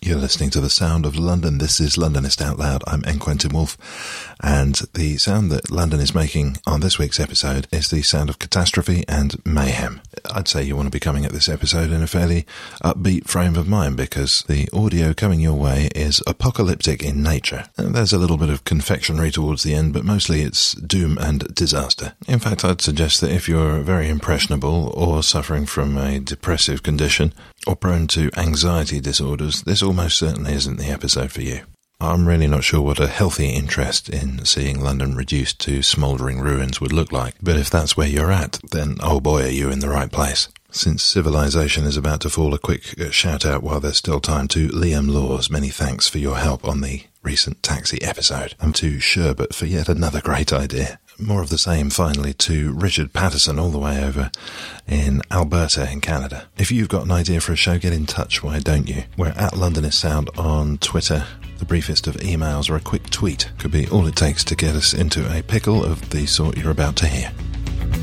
You're listening to the sound of London. This is Londonist Out Loud. I'm N. Quentin Woolf. And the sound that London is making on this week's episode is the sound of catastrophe and mayhem. I'd say you want to be coming at this episode in a fairly upbeat frame of mind because the audio coming your way is apocalyptic in nature. And there's a little bit of confectionery towards the end, but mostly it's doom and disaster. In fact, I'd suggest that if you're very impressionable or suffering from a depressive condition or prone to anxiety disorders, this almost certainly isn't the episode for you. I'm really not sure what a healthy interest in seeing London reduced to smouldering ruins would look like, but if that's where you're at, then oh boy, are you in the right place. Since civilization is about to fall, a quick shout out while there's still time to Liam Laws. Many thanks for your help on the recent taxi episode, and to Sherbert for yet another great idea. More of the same, finally, to Richard Patterson, all the way over in Alberta, in Canada. If you've got an idea for a show, get in touch, why don't you? We're at Londonist Sound on Twitter. The briefest of emails or a quick tweet could be all it takes to get us into a pickle of the sort you're about to hear.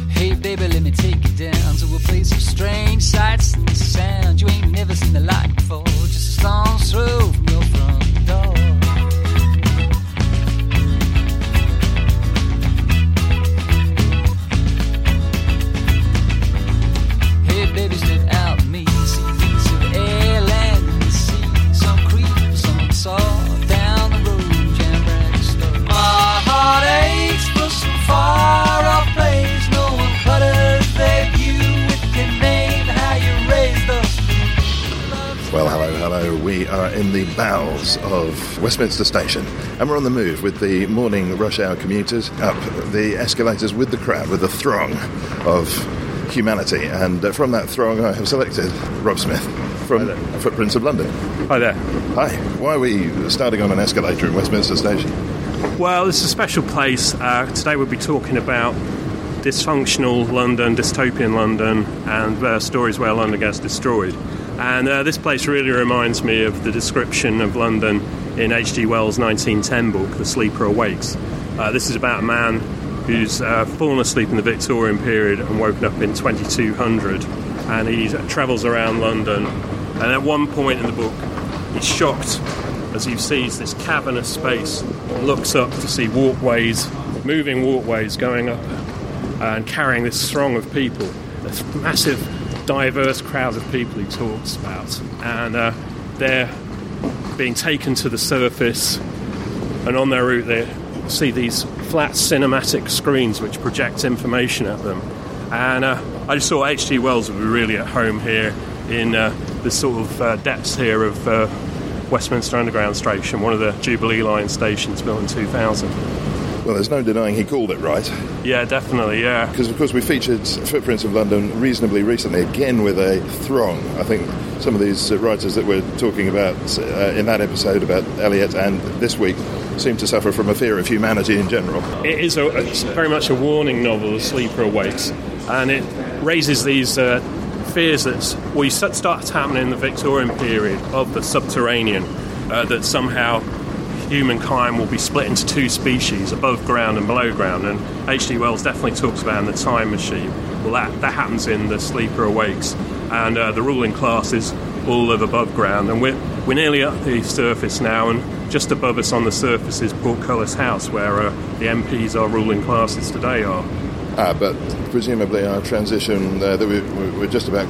Hey baby, let me take you down to a place of strange sights and you ain't never seen the like before. Just a from your front door. Are in the bowels of Westminster Station, and we're on the move with the morning rush hour commuters up the escalators with the crowd, with the throng of humanity. And uh, from that throng, I have selected Rob Smith from Footprints of London. Hi there. Hi. Why are we starting on an escalator in Westminster Station? Well, it's a special place. Uh, today we'll be talking about dysfunctional London, dystopian London, and uh, stories where London gets destroyed. And uh, this place really reminds me of the description of London in H.G. Wells' 1910 book, The Sleeper Awakes. Uh, this is about a man who's uh, fallen asleep in the Victorian period and woken up in 2200. And he travels around London. And at one point in the book, he's shocked as he sees this cavernous space looks up to see walkways, moving walkways going up and carrying this throng of people, this massive, diverse crowd of people he talks about. And uh, they're being taken to the surface, and on their route, they see these flat cinematic screens which project information at them. And uh, I just thought H.G. Wells would be really at home here in uh, the sort of uh, depths here of uh, Westminster Underground Station, one of the Jubilee Line stations built in 2000. Well, there's no denying he called it right. Yeah, definitely, yeah. Because, of course, we featured Footprints of London reasonably recently, again with a throng. I think some of these writers that we're talking about uh, in that episode about Eliot and this week seem to suffer from a fear of humanity in general. It is a, very much a warning novel, The Sleeper Awakes, and it raises these uh, fears that we starts happening in the Victorian period of the subterranean, uh, that somehow humankind will be split into two species, above ground and below ground. And H.G. Wells definitely talks about in The Time Machine. Well, that, that happens in The Sleeper Awakes. And uh, the ruling class is all live above ground. And we're, we're nearly at the surface now, and just above us on the surface is Portcullis House, where uh, the MPs, our ruling classes today, are. Ah, but presumably our transition uh, that we, we're just about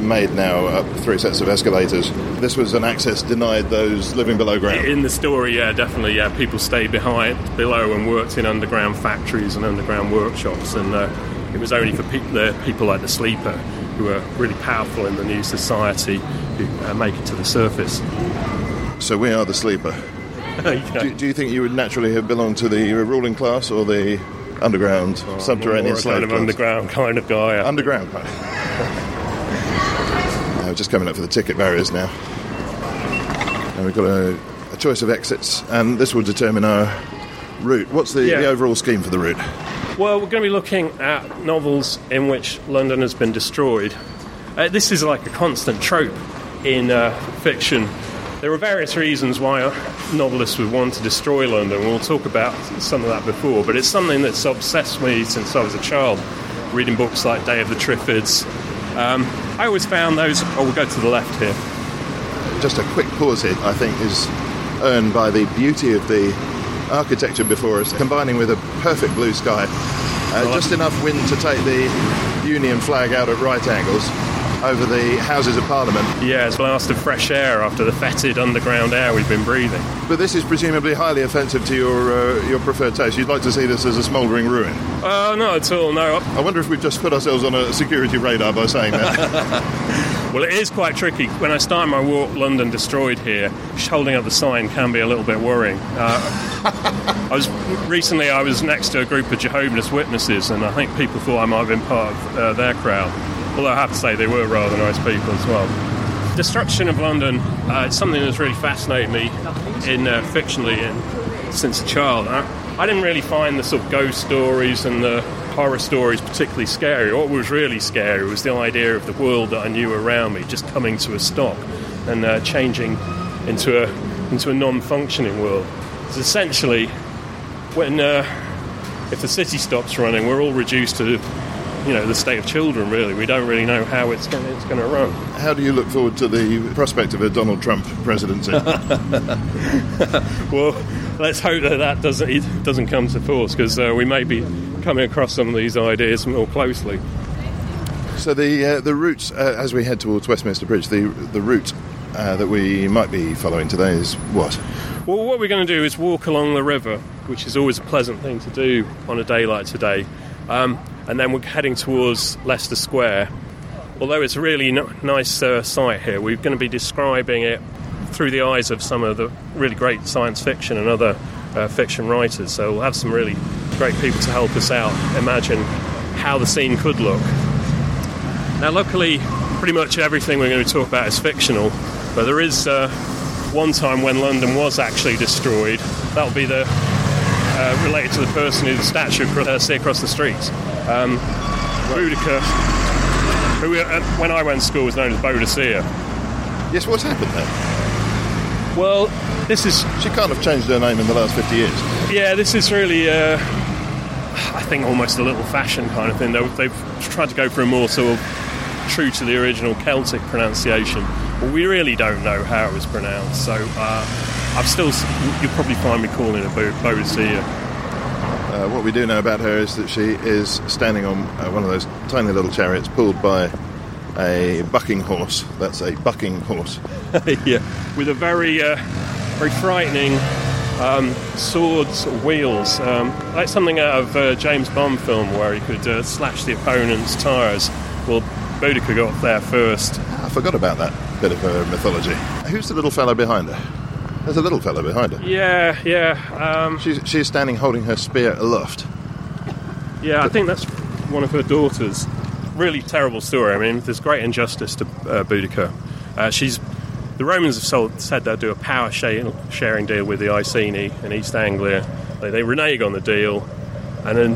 made now up three sets of escalators. This was an access denied those living below ground. In the story, yeah, definitely, yeah, people stayed behind below and worked in underground factories and underground workshops, and uh, it was only for pe- the people like the sleeper who are really powerful in the new society who uh, make it to the surface. So we are the sleeper. do, do you think you would naturally have belonged to the ruling class or the underground, subterranean More a slave kind of underground kind of guy. I Underground, just coming up for the ticket barriers now. And we've got a, a choice of exits, and this will determine our route. What's the, Yeah. the overall scheme for the route? Well, we're going to be looking at novels in which London has been destroyed. Uh, this is like a constant trope in uh, fiction. There are various reasons why novelists would want to destroy London. We'll talk about some of that before, but it's something that's obsessed me since I was a child, reading books like Day of the Triffids. Um, I always found those. Oh, we'll go to the left here. Just a quick pause here, I think, is earned by the beauty of the architecture before us, combining with a perfect blue sky. Uh, just enough wind to take the Union flag out at right angles over the Houses of Parliament. Yeah, it's a blast of fresh air after the fetid underground air we've been breathing. But this is presumably highly offensive to your uh, your preferred taste. You'd like to see this as a smouldering ruin. Uh, not at all, no. I wonder if we've just put ourselves on a security radar by saying that. Well, it is quite tricky. When I start my walk, London destroyed here, just holding up the sign can be a little bit worrying. Uh, I was recently I was next to a group of Jehovah's Witnesses, and I think people thought I might have been part of uh, their crowd. Although I have to say they were rather nice people as well. Destruction of London uh, it's something that's really fascinated me in uh, fictionally in, since a child. I, I didn't really find the sort of ghost stories and the horror stories particularly scary. What was really scary was the idea of the world that I knew around me just coming to a stop and uh, changing into a into a non-functioning world. It's essentially when uh, if the city stops running, we're all reduced to you know the state of children. Really, we don't really know how it's going it's going to run. How do you look forward to the prospect of a Donald Trump presidency? Well, let's hope that that doesn't it doesn't come to force because uh, we may be coming across some of these ideas more closely. so the uh, the route uh, as we head towards Westminster Bridge, the the route uh, that we might be following today is what? Well, what we're going to do is walk along the river, which is always a pleasant thing to do on a day like today. Um, and then we're heading towards Leicester Square. Although it's a really nice uh, site here, we're going to be describing it through the eyes of some of the really great science fiction and other uh, fiction writers. So we'll have some really great people to help us out imagine how the scene could look. Now, luckily, pretty much everything we're going to talk about is fictional, but there is uh, one time when London was actually destroyed. That'll be the uh, related to the person who the statue uh, see across the street. Um, Boudica, who uh, when I went to school was known as Boadicea. Yes, what's happened there? Well, this is She can't have changed her name in the last 50 years. Yeah, this is really, uh, I think, almost a little fashion kind of thing. They, they've tried to go for a more sort of true to the original Celtic pronunciation, but we really don't know how it was pronounced. So uh, I've still, you'll probably find me calling it Bo- Boadicea. Uh, what we do know about her is that she is standing on uh, one of those tiny little chariots pulled by a bucking horse. That's a bucking horse. yeah, with a very, uh, very frightening um, swords wheels, um, like something out of a James Bond film where he could uh, slash the opponent's tyres. Well, Boudica got there first. I forgot about that bit of her mythology. Who's the little fellow behind her? There's a little fellow behind her. Yeah, yeah, um, She's, she's standing holding her spear aloft. yeah. I think that's one of her daughters. Really terrible story. I mean, there's great injustice to uh, Boudica. Uh, she's the Romans have sold, said they'll do a power sharing deal with the Iceni in East Anglia. They, they renege on the deal, and then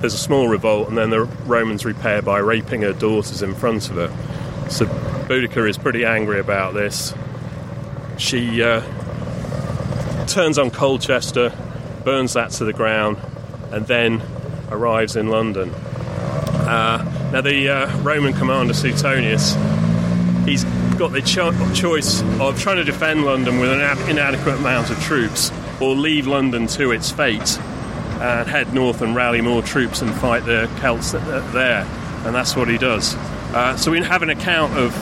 there's a small revolt, and then the Romans repay her by raping her daughters in front of her. So Boudica is pretty angry about this. She uh, turns on Colchester, burns that to the ground, and then arrives in London. Uh, now, the uh, Roman commander Suetonius, he's got the cho- choice of trying to defend London with an ad- inadequate amount of troops, or leave London to its fate and head north and rally more troops and fight the Celts that- that- there. And that's what he does. Uh, so we have an account of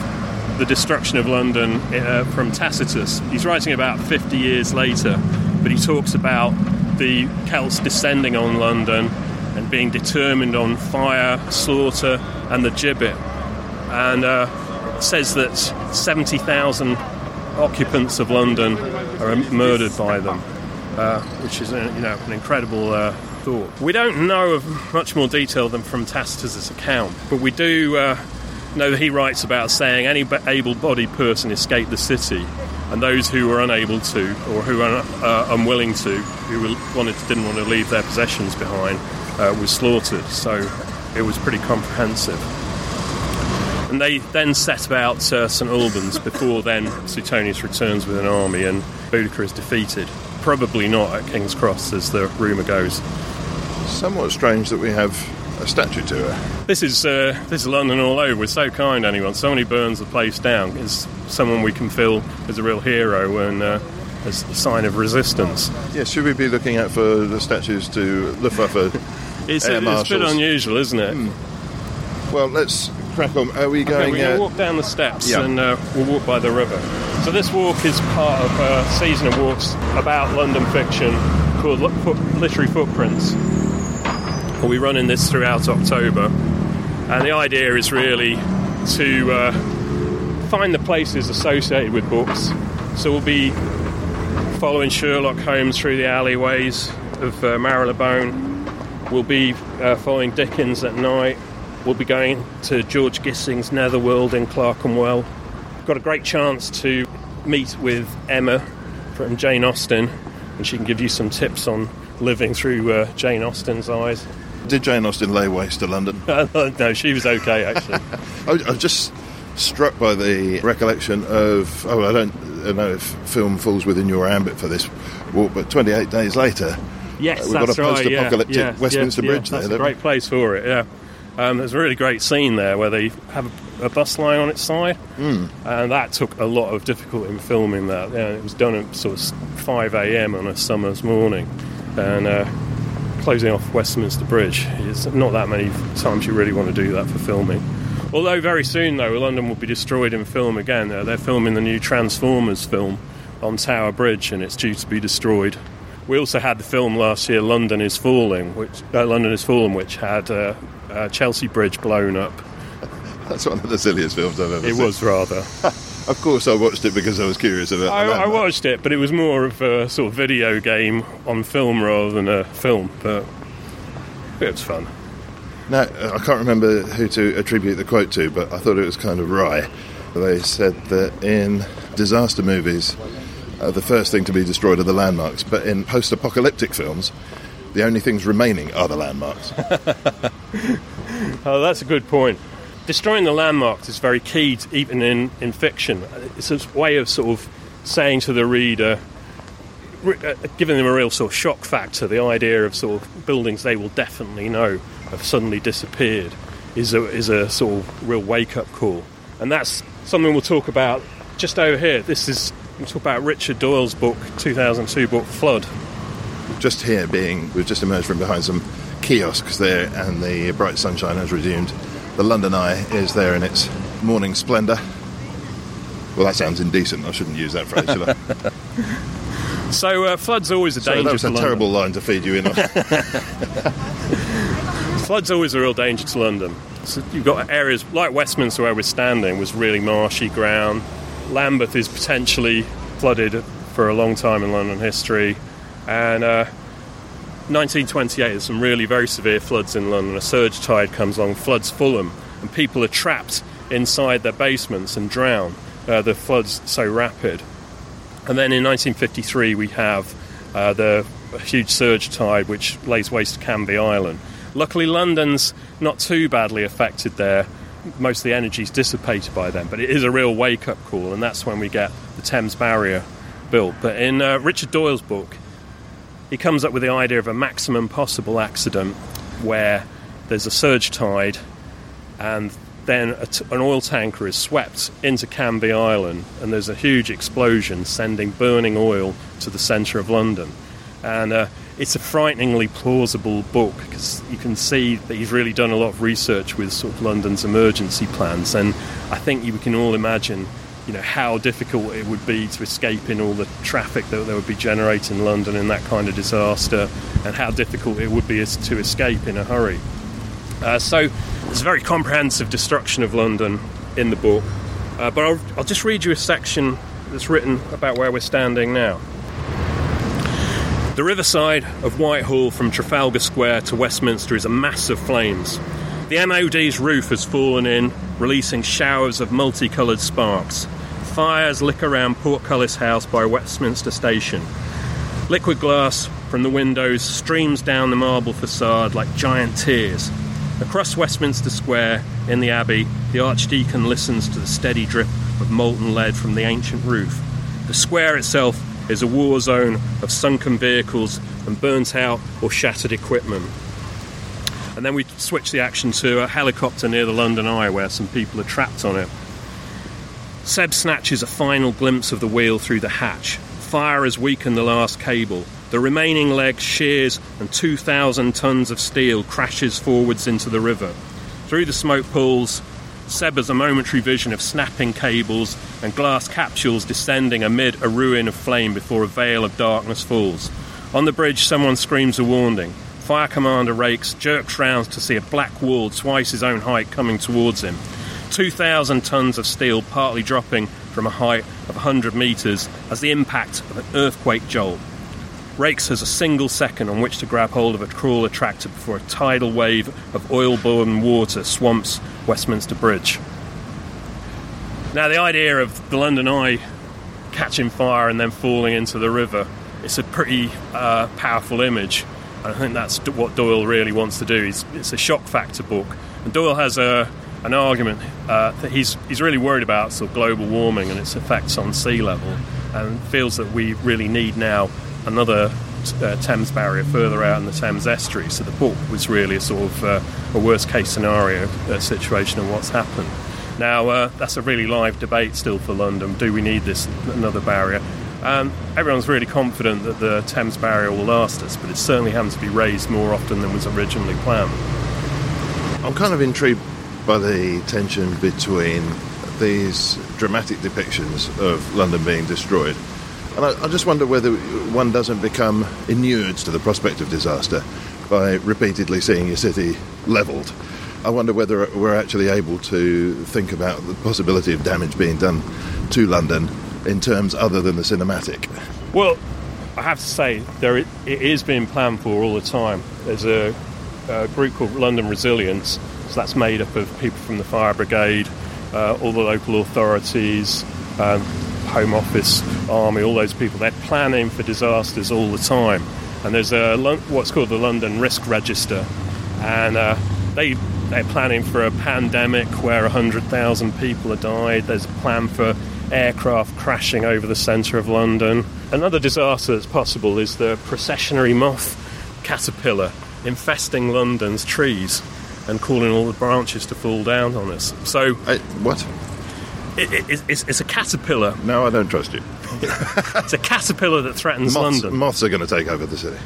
the destruction of London uh, from Tacitus. He's writing about 50 years later, but he talks about the Celts descending on London and being determined on fire, slaughter, and the gibbet. And uh, says that 70,000 occupants of London are murdered by them, uh, which is a, you know an incredible uh, thought. We don't know of much more detail than from Tacitus' account, but we do that he writes about saying any able-bodied person escaped the city, and those who were unable to or who were uh, unwilling to, who wanted didn't want to leave their possessions behind, uh, slaughtered. So it was pretty comprehensive. And they then set about uh, St Albans before then Suetonius returns with an army and Boudicca is defeated. Probably not at King's Cross, as the rumour goes. Somewhat strange that we have a statue to her. This is uh, this is London all over. We're so kind, anyone. Somebody burns the place down. is someone we can feel as a real hero and uh, as a sign of resistance. Yeah, should we be looking out for the statues to Luftwaffe it's, Air a, it's a bit unusual, isn't it? Hmm. Well, let's crack on. Are we going? Okay, we're uh, walk down the steps yeah. and uh, we'll walk by the river. So this walk is part of a season of walks about London fiction called Literary Footprints. We run running this throughout October, and the idea is really to uh, find the places associated with books. So we'll be following Sherlock Holmes through the alleyways of uh, Marylebone. We'll be uh, following Dickens at night. We'll be going to George Gissing's Netherworld in Clerkenwell. Got a great chance to meet with Emma from Jane Austen, and she can give you some tips on living through uh, Jane Austen's eyes. Did Jane Austen lay waste to London? no, she was okay actually. I was I was just struck by the recollection of. Oh, I don't know if film falls within your ambit for this walk, but 28 days later, Yes, Uh, we've got a right. post-apocalyptic yeah, yeah, Westminster yeah, Bridge there, That's a great place for it. Yeah, um, there's a really great scene there where they have a, a bus line on its side, Hmm. and that took a lot of difficulty in filming that. Yeah, it was done at sort of 5 a.m. on a summer's morning, and. Uh, Closing off Westminster Bridge. It's not that many times you really want to do that for filming. Although very soon, though, London will be destroyed in film again. Uh, they're filming the new Transformers film on Tower Bridge, and it's due to be destroyed. We also had the film last year, London is Falling, which uh, London is Fallen, which had uh, uh, Chelsea Bridge blown up. that's one of the silliest films I've ever It seen. It was rather. Of course, I watched it because I was curious about. It. I, I watched it, but it was more of a sort of video game on film rather than a film. But it was fun. Now, I can't remember who to attribute the quote to, but I thought it was kind of wry. They said that in disaster movies, uh, the first thing to be destroyed are the landmarks, but in post apocalyptic films, the only things remaining are the landmarks. Oh, that's a good point. Destroying the landmarks is very key, to, even in, in fiction. It's a way of sort of saying to the reader, re- uh, giving them a real sort of shock factor. The idea of sort of buildings they will definitely know have suddenly disappeared is a, is a sort of real wake up call. And that's something we'll talk about just over here. This is, we'll talk about Richard Doyle's book, 2002 book, Flood. just here being, we've just emerged from behind some kiosks there, and the bright sunshine has resumed. The London Eye is there in its morning splendour. Well, that sounds indecent. I shouldn't use that phrase, should I? So, uh, flood's are always a danger that was to a London. terrible line to feed you in on. Flood's always a real danger to London. So you've got areas like Westminster where we're standing was really marshy ground. Lambeth is potentially flooded for a long time in London history. And uh, 1928, there's some really very severe floods in London. A surge tide comes along, floods Fulham, and people are trapped inside their basements and drown. Uh, the flood's so rapid. And then in 1953, we have uh, the huge surge tide which lays waste to Canvey Island. Luckily, London's not too badly affected there. Most of the energy's dissipated by then, but it is a real wake up call, and that's when we get the Thames Barrier built. But in uh, Richard Doyle's book, he comes up with the idea of a maximum possible accident where there's a surge tide and then an oil tanker is swept into Canvey Island and there's a huge explosion sending burning oil to the centre of London. And uh, it's a frighteningly plausible book because you can see that he's really done a lot of research with sort of London's emergency plans, and I think you can all imagine, you know, how difficult it would be to escape in all the traffic that there would be generated in London in that kind of disaster, and how difficult it would be to escape in a hurry. Uh, so there's a very comprehensive destruction of London in the book, uh, but I'll, I'll just read you a section that's written about where we're standing now. The riverside of Whitehall from Trafalgar Square to Westminster is a mass of flames. The MOD's roof has fallen in, releasing showers of multicoloured sparks. Fires lick around Portcullis House by Westminster Station. Liquid glass from the windows streams down the marble facade like giant tears. Across Westminster Square, in the Abbey, the Archdeacon listens to the steady drip of molten lead from the ancient roof. The square itself is a war zone of sunken vehicles and burnt out or shattered equipment. And then we switch the action to a helicopter near the London Eye where some people are trapped on it. Seb snatches a final glimpse of the wheel through the hatch. Fire has weakened the last cable. The remaining leg shears and 2,000 tons of steel crashes forwards into the river. Through the smoke pools, Seb has a momentary vision of snapping cables and glass capsules descending amid a ruin of flame before a veil of darkness falls. On the bridge, someone screams a warning. Fire Commander Rakes jerks round to see a black wall twice his own height coming towards him. 2,000 tons of steel partly dropping from a height of 100 metres as the impact of an earthquake jolt. Rakes has a single second on which to grab hold of a crawler tractor before a tidal wave of oil borne water swamps Westminster Bridge. Now, the idea of the London Eye catching fire and then falling into the river, it's a pretty uh, powerful image. I think that's what Doyle really wants to do. It's, it's a shock factor book. And Doyle has a, an argument uh, that he's, he's really worried about sort of global warming and its effects on sea level and feels that we really need now another uh, Thames barrier further out in the Thames estuary. So the book was really a sort of uh, a worst case scenario uh, situation of what's happened. Now uh, that's a really live debate still for London. Do we need this another barrier? Um, everyone's really confident that the Thames barrier will last us, but it's certainly having to be raised more often than was originally planned. I'm kind of intrigued by the tension between these dramatic depictions of London being destroyed and I, I, just wonder whether one doesn't become inured to the prospect of disaster by repeatedly seeing your city levelled. I wonder whether we're actually able to think about the possibility of damage being done to London in terms other than the cinematic. Well, I have to say, there it is being planned for all the time. There's a, a group called London Resilience, so that's made up of people from the fire brigade, uh, all the local authorities, um, Home Office, Army, all those people, they're planning for disasters all the time. And there's a what's called the London Risk Register, and uh, they they're planning for a pandemic where 100,000 people have died. There's a plan for aircraft crashing over the centre of London. Another disaster that's possible is the processionary moth caterpillar infesting London's trees and causing all the branches to fall down on us. So, I, what? It, it, it's, it's, a caterpillar. No, I don't trust you. it's a caterpillar that threatens moths, London. Moths are going to take over the city.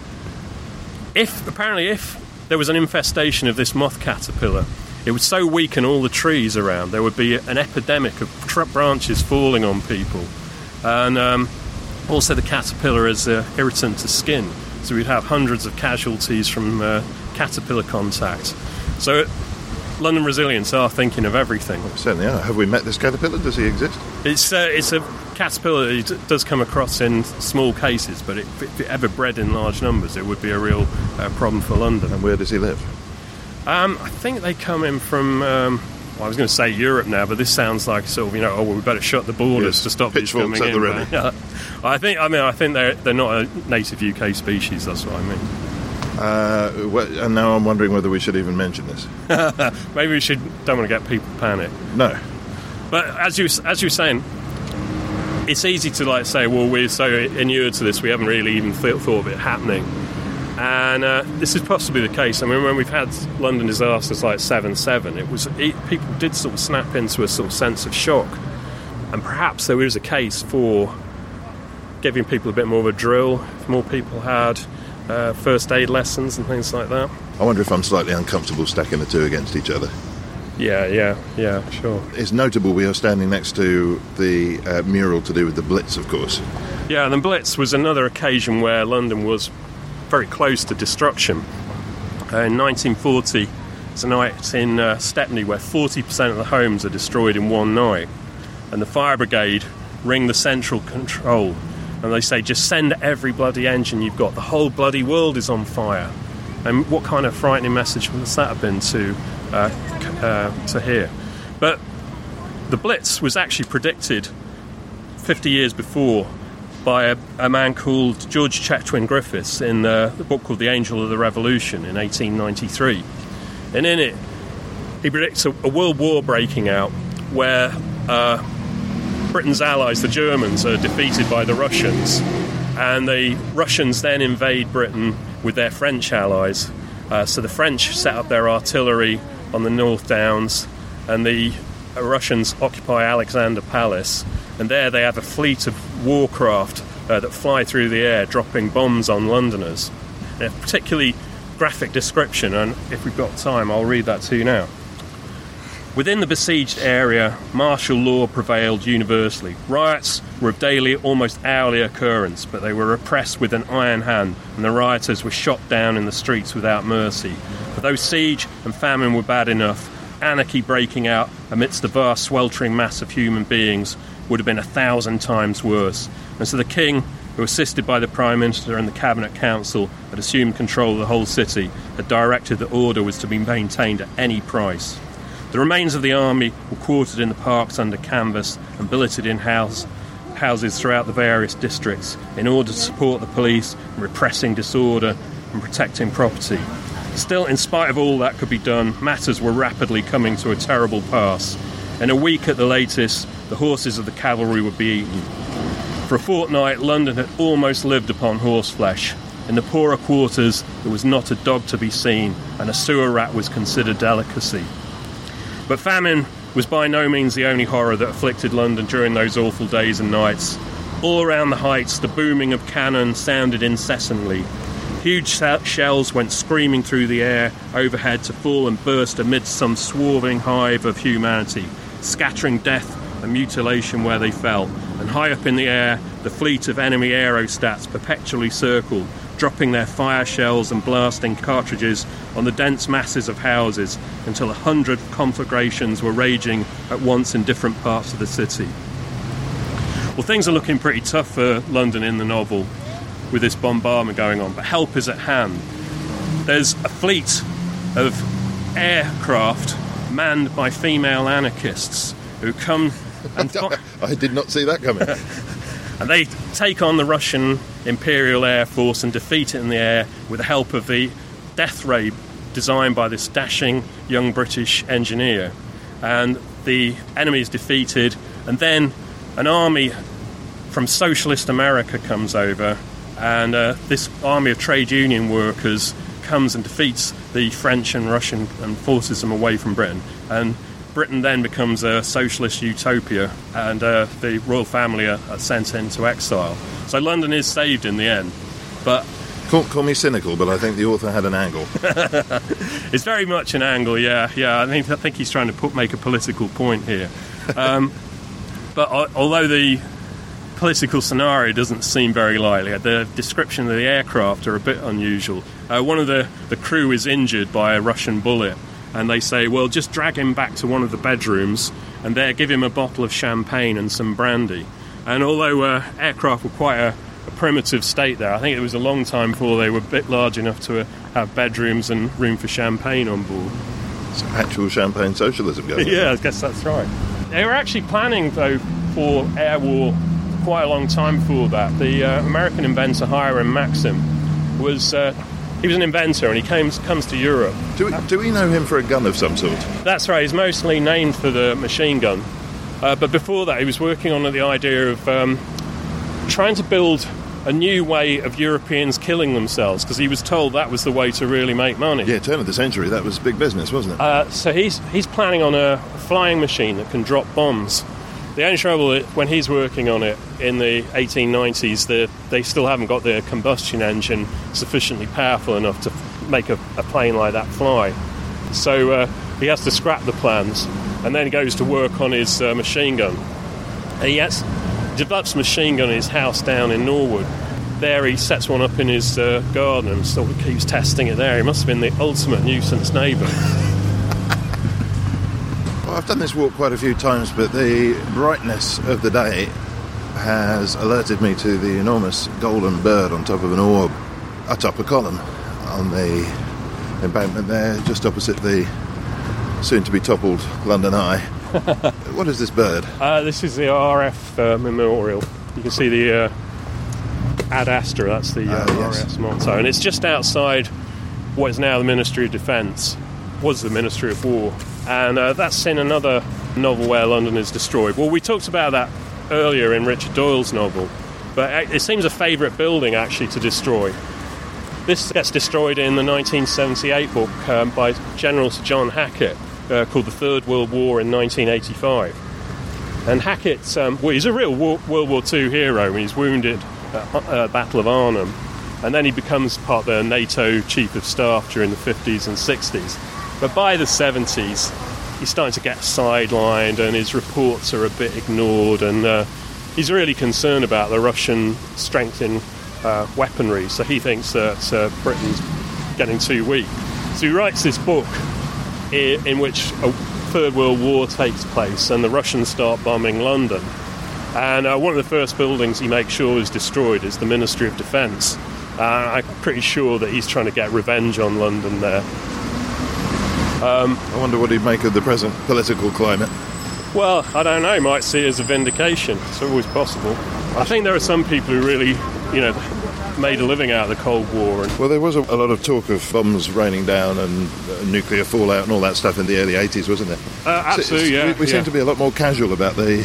If apparently, if there was an infestation of this moth caterpillar, it would so weaken all the trees around. There would be an epidemic of tr- branches falling on people, and um, also the caterpillar is an irritant to skin. So we'd have hundreds of casualties from uh, caterpillar contact. So London Resilience are thinking of everything. Well, certainly are. Have we met this caterpillar? Does he exist? It's uh, it's a caterpillar that does come across in small cases, but it, if it ever bred in large numbers, it would be a real uh, problem for London. And where does he live? Um, I think they come in from. Um, well, I was going to say Europe now, but this sounds like sort of you know, oh, well, we better shut the borders yes. to stop these coming at in. Yeah. I think. I mean, I think they're they're not a native UK species. That's what I mean. Uh, and now I'm wondering whether we should even mention this. Maybe we should. Don't want to get people panic. No. But as you as you're saying, it's easy to like say, well, we're so inured to this, we haven't really even thought, thought of it happening. And uh, this is possibly the case. I mean, when we've had London disasters like Seven Seven, it was it, people did sort of snap into a sort of sense of shock, and perhaps there is a case for giving people a bit more of a drill. If more people had uh, first aid lessons and things like that. I wonder if I'm slightly uncomfortable stacking the two against each other. Yeah, yeah, yeah, sure. It's notable we are standing next to the uh, mural to do with the Blitz, of course. Yeah, and the Blitz was another occasion where London was very close to destruction. Uh, in 1940, it's a night in uh, Stepney where 40% of the homes are destroyed in one night. And the fire brigade ring the central control and they say, just send every bloody engine you've got. The whole bloody world is on fire. And what kind of frightening message must that have been to, uh, uh, to hear? But the Blitz was actually predicted 50 years before by a, a man called George Chetwynd Griffiths in uh, the book called The Angel of the Revolution in 1893. And in it, he predicts a, a world war breaking out where uh, Britain's allies, the Germans, are defeated by the Russians. And the Russians then invade Britain with their French allies. Uh, so the French set up their artillery on the North Downs, and the Russians occupy Alexandra Palace. And there they have a fleet of warcraft uh, that fly through the air, dropping bombs on Londoners. A particularly graphic description, and if we've got time, I'll read that to you now. Within the besieged area, martial law prevailed universally. Riots were of daily, almost hourly occurrence, but they were repressed with an iron hand, and the rioters were shot down in the streets without mercy. Though siege and famine were bad enough, anarchy breaking out amidst the vast sweltering mass of human beings would have been a thousand times worse. And so the king, who assisted by the Prime Minister and the Cabinet Council, had assumed control of the whole city, had directed that order was to be maintained at any price. The remains of the army were quartered in the parks under canvas and billeted in house, houses throughout the various districts in order to support the police in repressing disorder and protecting property. Still, in spite of all that could be done, matters were rapidly coming to a terrible pass. In a week at the latest, the horses of the cavalry would be eaten. For a fortnight, London had almost lived upon horseflesh. In the poorer quarters, there was not a dog to be seen, and a sewer rat was considered delicacy. But famine was by no means the only horror that afflicted London during those awful days and nights. All around the heights, the booming of cannon sounded incessantly. Huge shells went screaming through the air overhead to fall and burst amidst some swarming hive of humanity, scattering death and mutilation where they fell. And high up in the air, the fleet of enemy aerostats perpetually circled, dropping their fire shells and blasting cartridges on the dense masses of houses until a hundred conflagrations were raging at once in different parts of the city. Well, things are looking pretty tough for London in the novel with this bombardment going on, but help is at hand. There's a fleet of aircraft manned by female anarchists who come and fi- I did not see that coming. and they take on the Russian Imperial Air Force and defeat it in the air with the help of the death ray designed by this dashing young British engineer. And the enemy is defeated, and then an army from socialist America comes over, and uh, this army of trade union workers comes and defeats the French and Russian and forces them away from Britain. And Britain then becomes a socialist utopia, and uh, the royal family are, are sent into exile. So London is saved in the end, but call, call me cynical, but I think the author had an angle. it's very much an angle. Yeah, yeah. I think I think he's trying to put make a political point here. Um, but al- although the political scenario doesn't seem very likely, the description of the aircraft are a bit unusual. Uh, one of the the crew is injured by a Russian bullet, and they say, "Well, just drag him back to one of the bedrooms, and there give him a bottle of champagne and some brandy." And although uh, aircraft were quite a, a primitive state there, I think it was a long time before they were a bit large enough to uh, have bedrooms and room for champagne on board. It's actual champagne socialism going on. yeah, I guess that's right. They were actually planning, though, for air war quite a long time before that. The uh, American inventor Hiram Maxim was uh, he was an inventor, and he came, comes to Europe. Do we, do we know him for a gun of some sort? That's right. He's mostly named for the machine gun, uh, but before that, he was working on the idea of um, trying to build a new way of Europeans killing themselves because he was told that was the way to really make money. Yeah, turn of the century, that was big business, wasn't it? Uh, so he's he's planning on a flying machine that can drop bombs The only trouble is when he's working on it in the 1890s, the, they still haven't got the combustion engine sufficiently powerful enough to make a, a plane like that fly. So uh, he has to scrap the plans and then goes to work on his uh, machine gun. He has, develops a machine gun in his house down in Norwood. There he sets one up in his uh, garden and sort of keeps testing it there. He must have been the ultimate nuisance neighbour. I've done this walk quite a few times, but the brightness of the day has alerted me to the enormous golden bird on top of an orb atop a column on the embankment there, just opposite the soon to be toppled London Eye. what is this bird? Uh, this is the RAF uh, memorial. You can see the uh, Ad Astra, that's the uh, Ah, yes. Motto. And it's just outside what is now the Ministry of Defence, was the Ministry of War. And uh, that's in another novel where London is destroyed. Well, we talked about that earlier in Richard Doyle's novel, but uh, it seems a favourite building actually to destroy. This gets destroyed in the 1978 book um, by General Sir John Hackett uh, called The Third World War in 1985. And Hackett, um, well, he's a real war, World War II hero. He's wounded at uh, Battle of Arnhem, and then he becomes part of the NATO Chief of Staff during the 50s and 60s. But by the 70s, he's starting to get sidelined, and his reports are a bit ignored, and uh, he's really concerned about the Russian strength in uh, weaponry. So he thinks that uh, Britain's getting too weak. So he writes this book i- in which a Third World War takes place and the Russians start bombing London. And uh, one of the first buildings he makes sure is destroyed is the Ministry of Defence. Uh, I'm pretty sure that he's trying to get revenge on London there. I wonder what he'd make of the present political climate. Well, I don't know. Might see it as a vindication. It's always possible. I think there are some people who really, you know, made a living out of the Cold War. And Well, there was a, a lot of talk of bombs raining down and uh, nuclear fallout and all that stuff in the early 80s, wasn't there? uh, absolutely, it's- yeah. We, we yeah. seem to be a lot more casual about the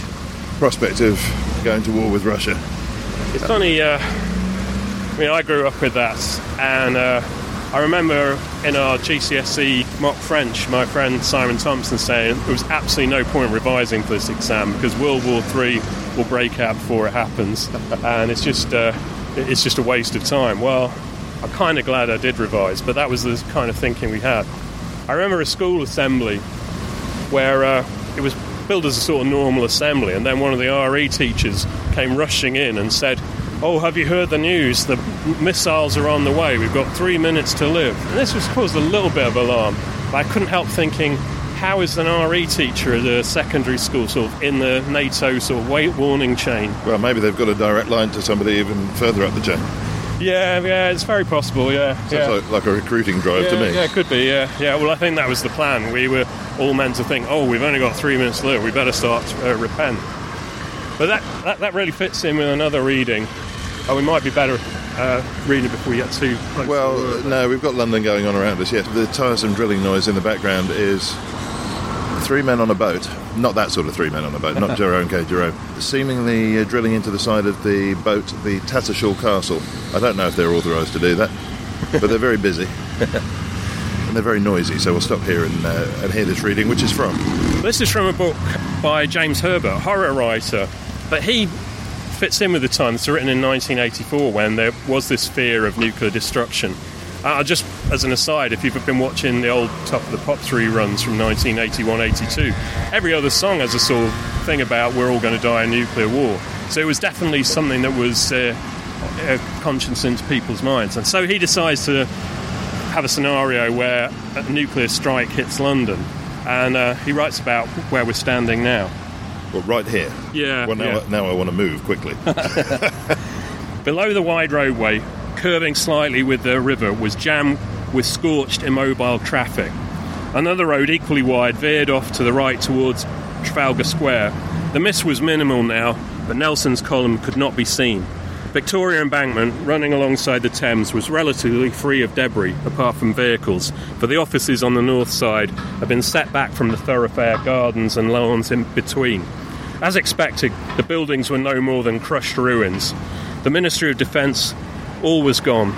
prospect of going to war with Russia. It's funny. Uh, I mean, I grew up with that, and uh, I remember in our GCSE mock French, my friend Simon Thompson saying there was absolutely no point revising for this exam because World War Three will break out before it happens, and it's just uh, it's just a waste of time. Well, I'm kind of glad I did revise, but that was the kind of thinking we had. I remember a school assembly where uh, it was billed as a sort of normal assembly, and then one of the RE teachers came rushing in and said, "Oh, have you heard the news? The missiles are on the way. We've got three minutes to live." And this was caused a little bit of alarm. But I couldn't help thinking, how is an RE teacher at a secondary school sort of in the NATO sort of wait warning chain? Well, maybe they've got a direct line to somebody even further up the chain. Yeah, yeah, it's very possible. Yeah, Sounds yeah. like, like a recruiting drive yeah, to me. Yeah, it could be. Yeah, yeah. Well, I think that was the plan. We were all meant to think, oh, we've only got three minutes to live. We better start to uh, repent. But that, that that really fits in with another reading. Oh, we might be better uh, reading it before we get too close. to Well, word. no, we've got London going on around us, yes. The tiresome drilling noise in the background is three men on a boat. Not that sort of three men on a boat, not Jerome K. Jerome. Seemingly uh, drilling into the side of the boat, the Tattershall Castle. I don't know if they're authorised to do that, but they're very busy. and they're very noisy, so we'll stop here and, uh, and hear this reading, which is from. This is from a book by James Herbert, horror writer, but he fits in with the time. It's written in 1984 when there was this fear of nuclear destruction. Uh, just as an aside, if you've been watching the old Top of the Pops reruns from 1981-82, every other song has a sort of thing about we're all going to die in nuclear war. So it was definitely something that was uh, a conscience into people's minds. And so he decides to have a scenario where a nuclear strike hits London, and uh, he writes about where we're standing now. Well, right here. Yeah, Well, now, yeah. Now I want to move quickly. Below the wide roadway, curving slightly with the river, was jammed with scorched, immobile traffic. Another road, equally wide, veered off to the right towards Trafalgar Square. The mist was minimal now, but Nelson's column could not be seen. Victoria Embankment, running alongside the Thames, was relatively free of debris, apart from vehicles, for the offices on the north side had been set back from the thoroughfare gardens and lawns in between. As expected, the buildings were no more than crushed ruins. The Ministry of Defence, all was gone.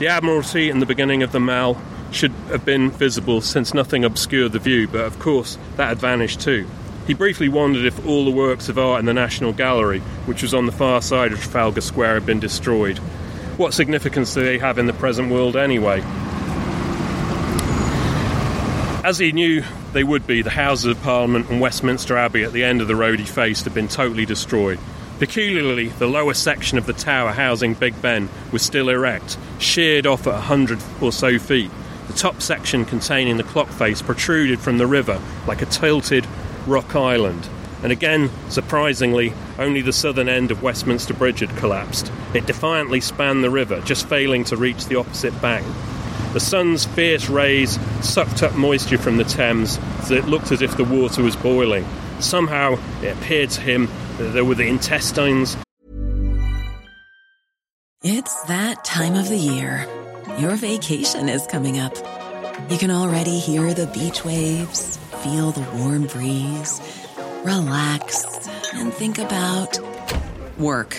The Admiralty and the beginning of the Mall should have been visible since nothing obscured the view, but of course that had vanished too. He briefly wondered if all the works of art in the National Gallery, which was on the far side of Trafalgar Square, had been destroyed. What significance do they have in the present world anyway? As he knew they would be, the Houses of Parliament and Westminster Abbey at the end of the road he faced had been totally destroyed. Peculiarly, the lower section of the tower housing Big Ben was still erect, sheared off at a hundred or so feet. The top section containing the clock face protruded from the river like a tilted rock island. And again, surprisingly, only the southern end of Westminster Bridge had collapsed. It defiantly spanned the river, just failing to reach the opposite bank. The sun's fierce rays sucked up moisture from the Thames so it looked as if the water was boiling. Somehow, it appeared to him that there were the intestines It's that time of the year. Your vacation is coming up. You can already hear the beach waves, feel the warm breeze, relax, and think about work.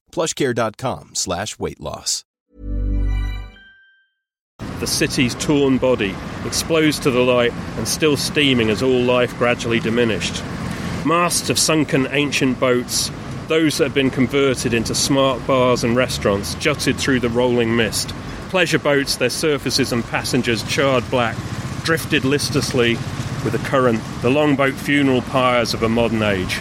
plushcare.com slash weight loss. the city's torn body, exposed to the light and still steaming as all life gradually diminished. Masts of sunken ancient boats, those that had been converted into smart bars and restaurants, jutted through the rolling mist. Pleasure boats, their surfaces and passengers charred black, drifted listlessly with the current, the longboat funeral pyres of a modern age.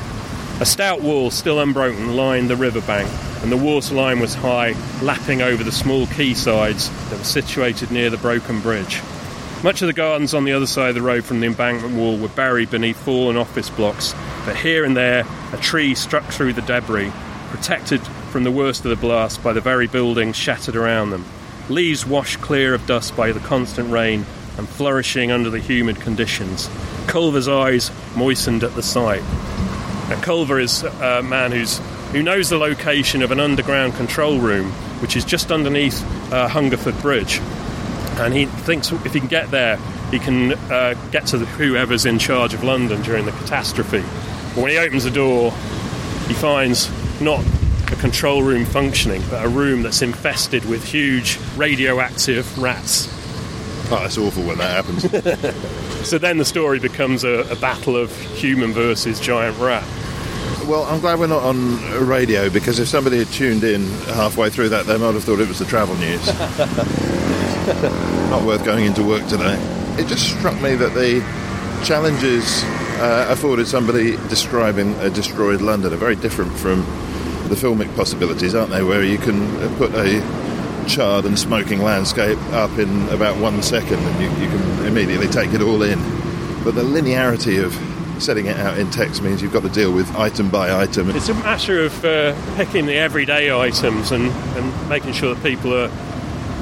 A stout wall, still unbroken, lined the riverbank, and the waterline was high, lapping over the small quaysides that were situated near the broken bridge. Much of the gardens on the other side of the road from the embankment wall were buried beneath fallen office blocks, but here and there a tree struck through the debris, protected from the worst of the blast by the very buildings shattered around them. Leaves washed clear of dust by the constant rain and flourishing under the humid conditions. Culver's eyes moistened at the sight. Now, Culver is a man who's, who knows the location of an underground control room, which is just underneath uh, Hungerford Bridge. And he thinks if he can get there, he can uh, get to the, whoever's in charge of London during the catastrophe. But when he opens the door, he finds not a control room functioning, but a room that's infested with huge radioactive rats. Oh, that's awful when that happens. So then the story becomes a, a battle of human versus giant rat. Well, I'm glad we're not on radio because if somebody had tuned in halfway through that, they might have thought it was the travel news. not worth going into work today. It just struck me that the challenges uh, afforded somebody describing a destroyed London are very different from the filmic possibilities, aren't they? Where you can put a charred and smoking landscape up in about one second and you, you can immediately take it all in. But the linearity of setting it out in text means you've got to deal with item by item. It's a matter of uh, picking the everyday items and, and making sure that people are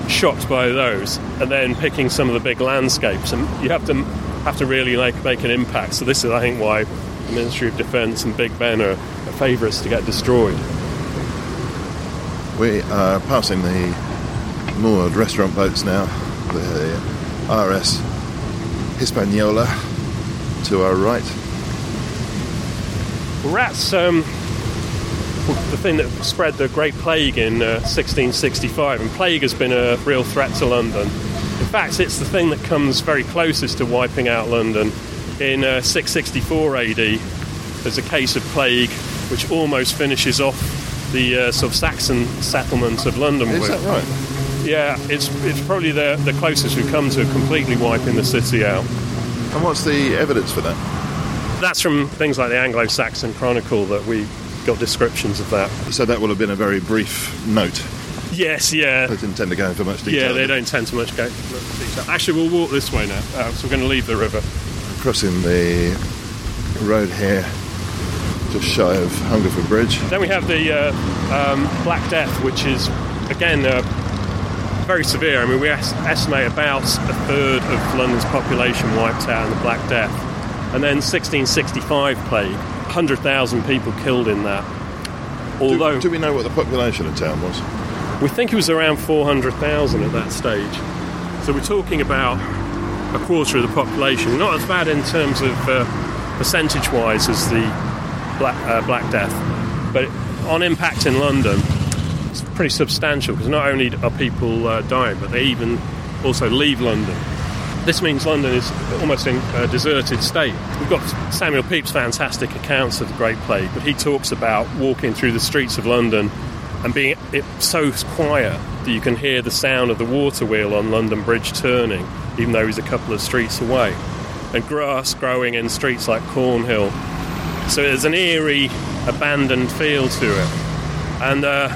shocked by those, and then picking some of the big landscapes. And you have to have to really like make an impact. So this is, I think, why the Ministry of Defence and Big Ben are, are favourites to get destroyed. We are passing the moored restaurant boats now, the RS Hispaniola to our right. Rats, um, the thing that spread the Great Plague in uh, 1665, and plague has been a real threat to London. In fact, it's the thing that comes very closest to wiping out London. In uh, 664 AD, there's a case of plague which almost finishes off the uh, sort of Saxon settlement of London. Is with. that right? Yeah, it's it's probably the the closest we've come to completely wiping the city out. And what's the evidence for that? That's from things like the Anglo-Saxon Chronicle that we got descriptions of that. So that will have been a very brief note. Yes, yeah. They didn't tend to go into much detail. Yeah, they don't tend to much go. much detail. Actually, we'll walk this way now. Uh, so we're going to leave the river. Crossing the road here, just shy of Hungerford Bridge. Then we have the uh, um, Black Death, which is again uh, very severe. I mean, we es- estimate about a third of London's population wiped out in the Black Death, and then 1665 plague, 100,000 people killed in that. Although do, do we know what the population of town was? we think it was around 400,000 at that stage. So we're talking about a quarter of the population. Not as bad in terms of uh, percentage wise as the Black, uh, Black Death, but on impact in London, it's pretty substantial because not only are people uh, dying, but they even also leave London. This means London is almost in a deserted state. We've got Samuel Pepys' fantastic accounts of the Great Plague, but he talks about walking through the streets of London and being it so quiet that you can hear the sound of the water wheel on London Bridge turning, even though he's a couple of streets away, and grass growing in streets like Cornhill. So there's an eerie, abandoned feel to it, and uh,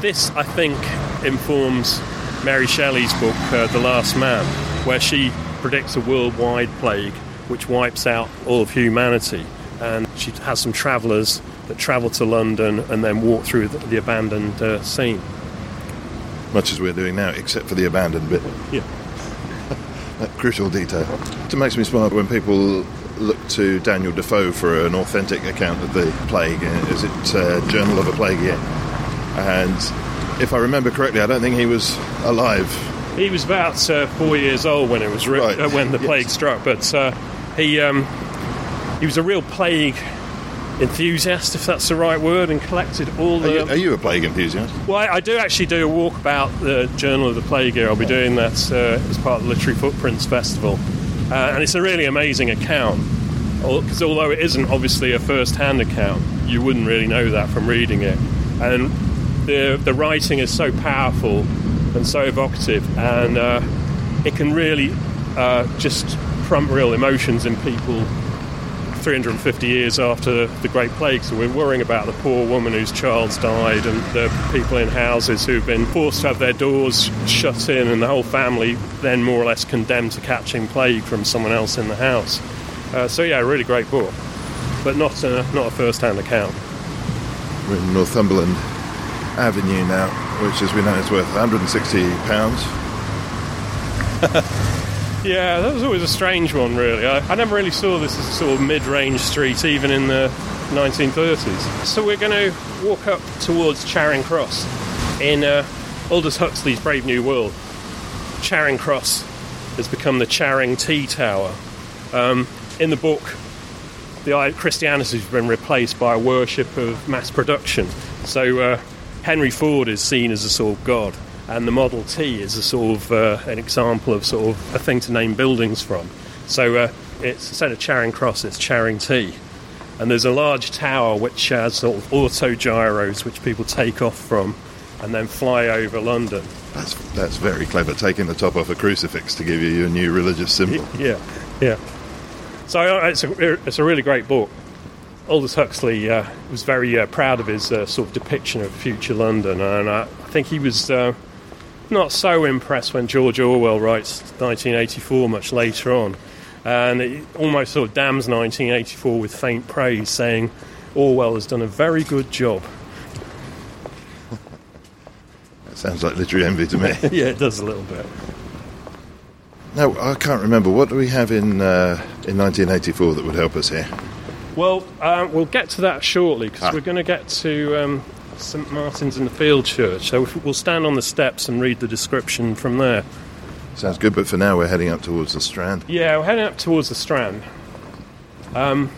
this, I think, informs Mary Shelley's book, uh, The Last Man, where she predicts a worldwide plague which wipes out all of humanity. And she has some travellers that travel to London and then walk through the, the abandoned uh, scene. Much as we're doing now, except for the abandoned bit. Yeah. that crucial detail. It makes me smile when people look to Daniel Defoe for an authentic account of the plague. Is it uh, Journal of a Plague Year? And if I remember correctly, I don't think he was alive. He was about uh, four years old when it was ri- Right, uh, when the yes. plague struck, but uh, he um, he was a real plague enthusiast, if that's the right word, and collected all Are the. you, are you a plague enthusiast? Well, I, I do actually do a walk about the Journal of the Plague Year. I'll be doing that uh, as part of the Literary Footprints Festival. Uh, and it's a really amazing account. Because although it isn't obviously a first hand account, you wouldn't really know that from reading it. And the, the writing is so powerful and so evocative, and uh, it can really uh, just prompt real emotions in people 350 years after the Great Plague. So we're worrying about the poor woman whose child's died and the people in houses who've been forced to have their doors shut in and the whole family then more or less condemned to catching plague from someone else in the house. Uh, so yeah, really great book, but not a, not a first-hand account. We're in Northumberland Avenue now, which, as we know, is worth 160 pounds. Yeah, that was always a strange one, really. I, I never really saw this as a sort of mid-range street, even in the 1930s. So we're going to walk up towards Charing Cross in uh, Aldous Huxley's Brave New World. Charing Cross has become the Charing T Tower. Um, in the book, the Christianity has been replaced by a worship of mass production. So uh, Henry Ford is seen as a sort of god, and the Model T is a sort of uh, an example of sort of a thing to name buildings from. So uh, it's instead of Charing Cross, it's Charing T. And there's a large tower which has sort of auto gyros which people take off from and then fly over London. That's that's very clever, taking the top off a crucifix to give you your new religious symbol. Yeah, yeah. So uh, it's a, it's a really great book. Aldous Huxley uh, was very uh, proud of his uh, sort of depiction of future London, and I think he was uh, not so impressed when George Orwell writes 1984 much later on. And it almost sort of damns 1984 with faint praise, saying Orwell has done a very good job. That sounds like literary envy to me. yeah, it does a little bit. now, I can't remember. What do we have in uh, in 1984 that would help us here? Well, um, we'll get to that shortly because Ah. we're going to get to um, St Martin's in the Field Church. So we'll stand on the steps and read the description from there. Sounds good, but for now we're heading up towards the Strand. Yeah, we're heading up towards the Strand. Um,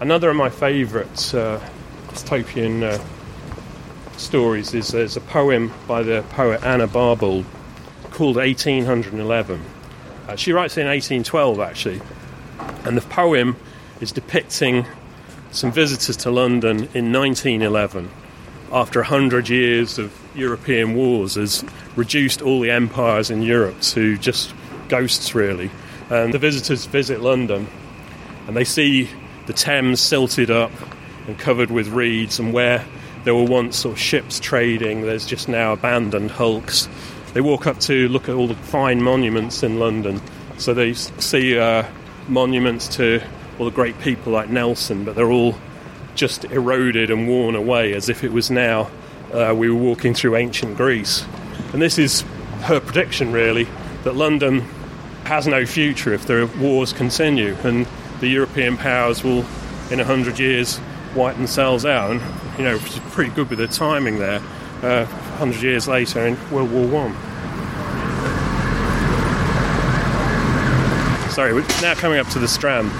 another of my favourite uh, dystopian uh, stories is there's a poem by the poet Anna Barbauld called 1811. Uh, she writes it in 1812 actually, and the poem is depicting some visitors to London in 1911, after 100 years of European wars, has reduced all the empires in Europe to just ghosts, really. And the visitors visit London and they see the Thames silted up and covered with reeds, and where there were once sort of ships trading, there's just now abandoned hulks. They walk up to look at all the fine monuments in London. So they see uh, monuments to all the great people like Nelson, but they're all just eroded and worn away as if it was now uh, we were walking through ancient Greece. And this is her prediction, really, that London has no future if the wars continue, and the European powers will, in a hundred years, wipe themselves out. And you know, it's pretty good with the timing there. Uh, hundred years later, in World War One. Sorry, we're now coming up to the Strand.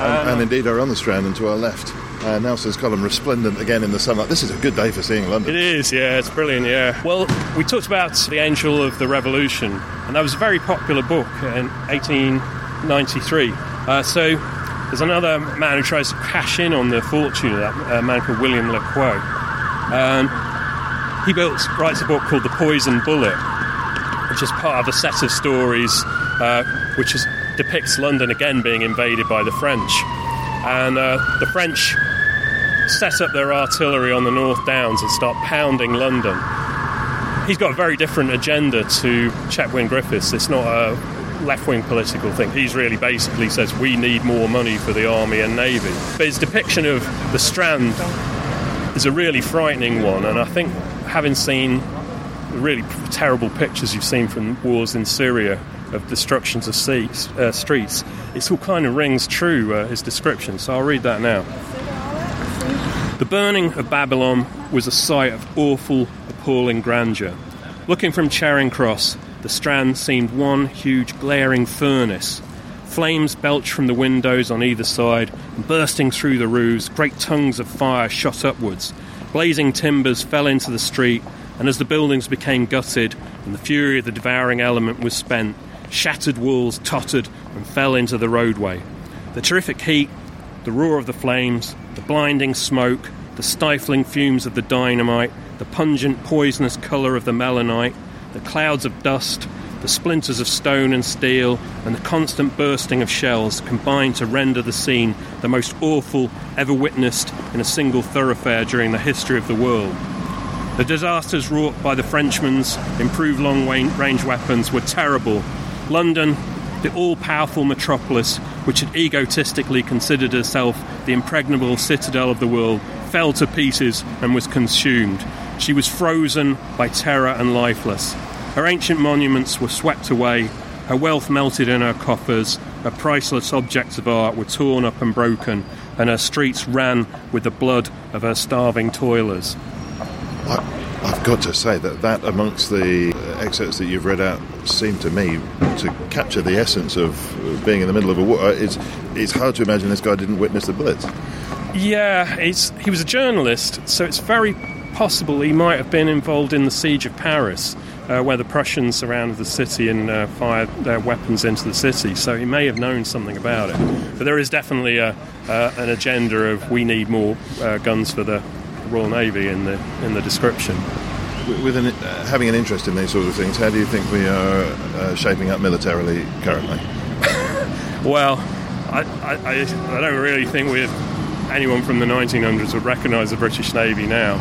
And, and indeed are on the Strand and to our left. Uh, Nelson's column resplendent again in the sunlight. This is a good day for seeing London. It is, yeah, it's brilliant, yeah. Well, we talked about The Angel of the Revolution, and that was a very popular book in 1893. Uh, so there's another man who tries to cash in on the fortune of that uh, man called William Le Queux. Um, he built, writes a book called The Poison Bullet, which is part of a set of stories uh, which is, depicts London again being invaded by the French. And uh, the French set up their artillery on the North Downs and start pounding London. He's got a very different agenda to Chetwynd Griffiths. It's not a left wing political thing. He's really basically says we need more money for the army and navy. But his depiction of the Strand is a really frightening one, and I think having seen the really terrible pictures you've seen from wars in Syria of destructions of seats, uh, streets, it all kind of rings true, uh, his description. So I'll read that now. The burning of Babylon was a sight of awful, appalling grandeur. Looking from Charing Cross, the Strand seemed one huge glaring furnace. Flames belched from the windows on either side, and bursting through the roofs, great tongues of fire shot upwards. Blazing timbers fell into the street, and as the buildings became gutted and the fury of the devouring element was spent, shattered walls tottered and fell into the roadway. The terrific heat, the roar of the flames, the blinding smoke, the stifling fumes of the dynamite, the pungent poisonous colour of the melanite, the clouds of dust, the splinters of stone and steel, and the constant bursting of shells combined to render the scene the most awful ever witnessed in a single thoroughfare during the history of the world. The disasters wrought by the Frenchmen's improved long range weapons were terrible. London, the all powerful metropolis, which had egotistically considered herself the impregnable citadel of the world, fell to pieces and was consumed. She was frozen by terror and lifeless. Her ancient monuments were swept away, her wealth melted in her coffers, her priceless objects of art were torn up and broken, and her streets ran with the blood of her starving toilers. I've got to say that that amongst the uh, excerpts that you've read out seem to me to capture the essence of uh, being in the middle of a war. Uh, It's, it's hard to imagine this guy didn't witness the bullets. Yeah, he was a journalist, so it's very possible he might have been involved in the siege of Paris, uh, where the Prussians surrounded the city and uh, fired their weapons into the city. So he may have known something about it. But there is definitely a, uh, an agenda of we need more guns for the Royal Navy in the in the description. With an, uh, having an interest in these sort of things, how do you think we are uh, shaping up militarily currently? Well, I, I, I I don't really think we anyone from the 1900s would recognise the British Navy now.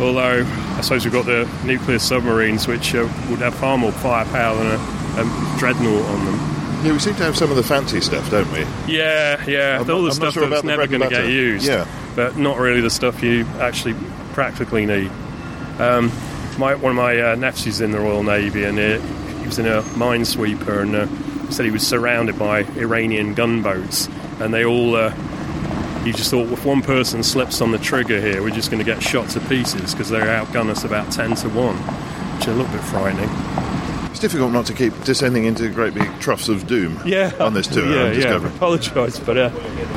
Although I suppose we've got the nuclear submarines, which uh, would have far more firepower than a, a dreadnought on them. Yeah, we seem to have some of the fancy stuff, don't we? Yeah, yeah, I'm all the I'm stuff sure that's never going to get used. Yeah. but not really the stuff you actually practically need. Um, my, one of my uh, nephews in the Royal Navy, and uh, he was in a minesweeper, and uh, said he was surrounded by Iranian gunboats, and they all. Uh, he just thought, if one person slips on the trigger here, we're just going to get shot to pieces because they're outgun us about ten to one, which is a little bit frightening. It's difficult not to keep descending into great big troughs of doom Yeah, on this tour. Yeah, yeah. discovering. Apologise, but. Uh,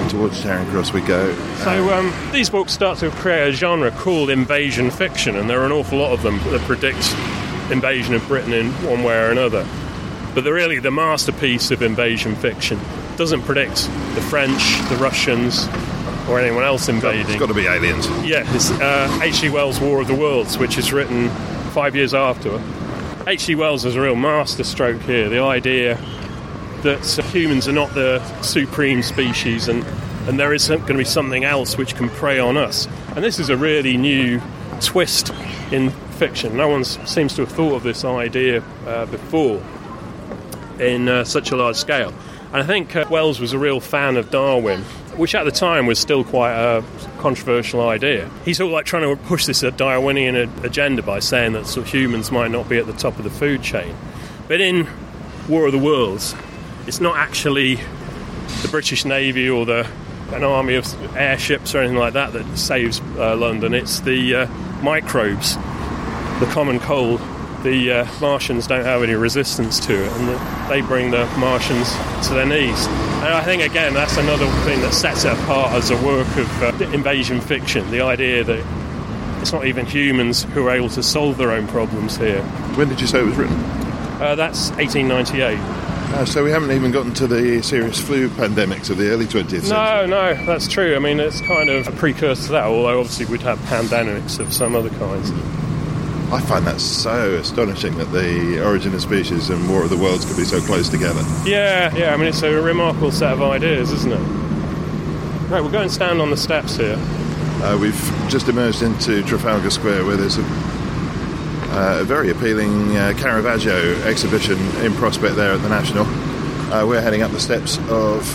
Towards Charing Cross we go. So um, these books start to create a genre called invasion fiction, and there are an awful lot of them that predict invasion of Britain in one way or another. But the really the masterpiece of invasion fiction doesn't predict the French, the Russians, or anyone else invading. It's got to be aliens. Yeah, it's uh, H.G. Wells' War of the Worlds, which is written five years after. H.G. Wells has a real masterstroke here. The idea that humans are not the supreme species and, and there is going to be something else which can prey on us. And this is a really new twist in fiction. No one seems to have thought of this idea uh, before in uh, such a large scale. And I think uh, Wells was a real fan of Darwin, which at the time was still quite a controversial idea. He's of like trying to push this Darwinian agenda by saying that sort of humans might not be at the top of the food chain. But in War of the Worlds, it's not actually the British Navy or the an army of airships or anything like that that saves uh, London. It's the uh, microbes, the common cold. The uh, Martians don't have any resistance to it, and they bring the Martians to their knees. And I think again that's another thing that sets it apart as a work of uh, invasion fiction. The idea that it's not even humans who are able to solve their own problems here. When did you say it was written? Uh, that's 1898. Uh, so we haven't even gotten to the serious flu pandemics of the early 20th century. No, no, that's true. I mean, it's kind of a precursor to that, although obviously we'd have pandemics of some other kinds. I find that so astonishing that the origin of species and War of the Worlds could be so close together. Yeah, yeah, I mean, it's a remarkable set of ideas, isn't it? Right, we'll go and stand on the steps here. Uh, we've just emerged into Trafalgar Square where there's a uh, a very appealing uh, Caravaggio exhibition in prospect there at the National. Uh, we're heading up the steps of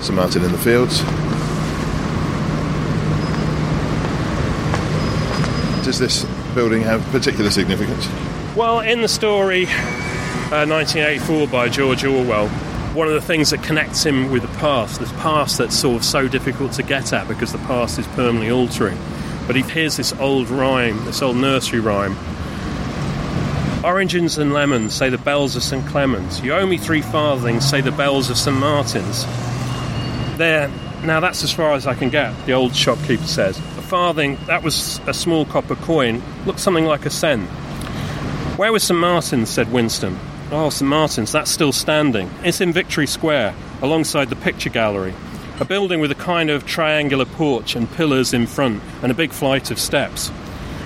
St Martin in the Fields. Does this building have particular significance? Well, in the story, 1984 uh, by George Orwell, one of the things that connects him with the past, this past that's sort of so difficult to get at because the past is permanently altering. But he hears this old rhyme, this old nursery rhyme, Oranges and lemons, say the bells of St Clement's. You owe me three farthings, say the bells of St Martin's. There, now that's as far as I can get, the old shopkeeper says. Farthing, that was a small copper coin, looked something like a cent. Where was St Martin's? said Winston. Oh, St Martin's, that's still standing. It's in Victory Square, alongside the picture gallery. A building with a kind of triangular porch and pillars in front, and a big flight of steps.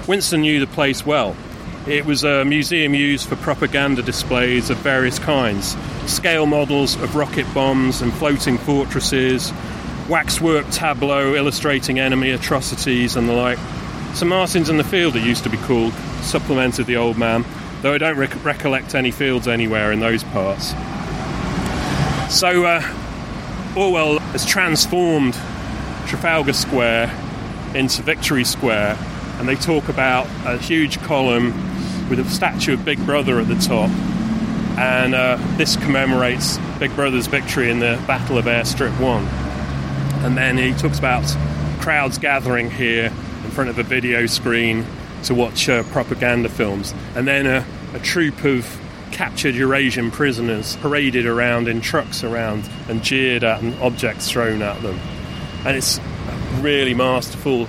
Winston knew the place well. It was a museum used for propaganda displays of various kinds scale models of rocket bombs and floating fortresses, waxwork tableau illustrating enemy atrocities and the like. St Martin's in the Field, it used to be called, supplemented the old man, though I don't rec- recollect any fields anywhere in those parts. So, uh, Orwell has transformed Trafalgar Square into Victory Square, and they talk about a huge column with a statue of Big Brother at the top. And uh, this commemorates Big Brother's victory in the Battle of Airstrip 1. And then he talks about crowds gathering here in front of a video screen to watch uh, propaganda films. And then a, a troop of captured Eurasian prisoners paraded around in trucks around and jeered at and objects thrown at them. And it's a really masterful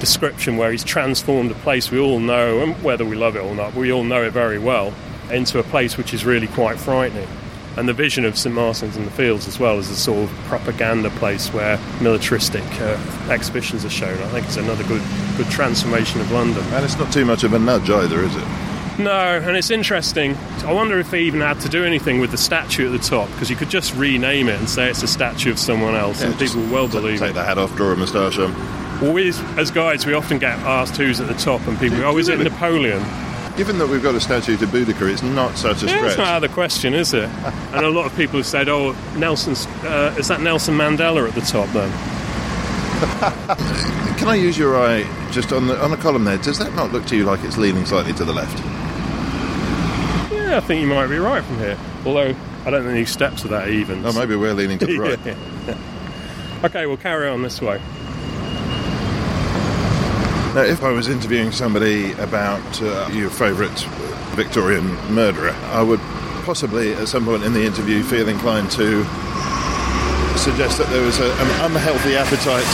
description where he's transformed a place we all know, and whether we love it or not, we all know it very well, into a place which is really quite frightening. And the vision of St Martin's in the Fields as well as a sort of propaganda place where militaristic uh, exhibitions are shown. I think it's another good good transformation of London. And it's not too much of a nudge either, is it? No, and it's interesting. I wonder if they even had to do anything with the statue at the top because you could just rename it and say it's a statue of someone else, yeah, and people well believe take it. the hat off, draw a moustache on. Well, we, as guides, we often get asked who's at the top, and people go, "Oh, is it Napoleon?" Given that we've got a statue to Boudicca, it's not such a yeah, stretch. It's not out of the question, is it? and a lot of people have said, "Oh, Nelson's uh, is that Nelson Mandela at the top then?" Can I use your eye just on the on the column there? Does that not look to you like it's leaning slightly to the left? Yeah, I think you might be right from here. Although I don't think these steps are that even. Oh, maybe we're leaning to the right. yeah. Okay, we'll carry on this way. Now, if I was interviewing somebody about uh, your favourite Victorian murderer, I would possibly at some point in the interview feel inclined to suggest that there was a, an unhealthy appetite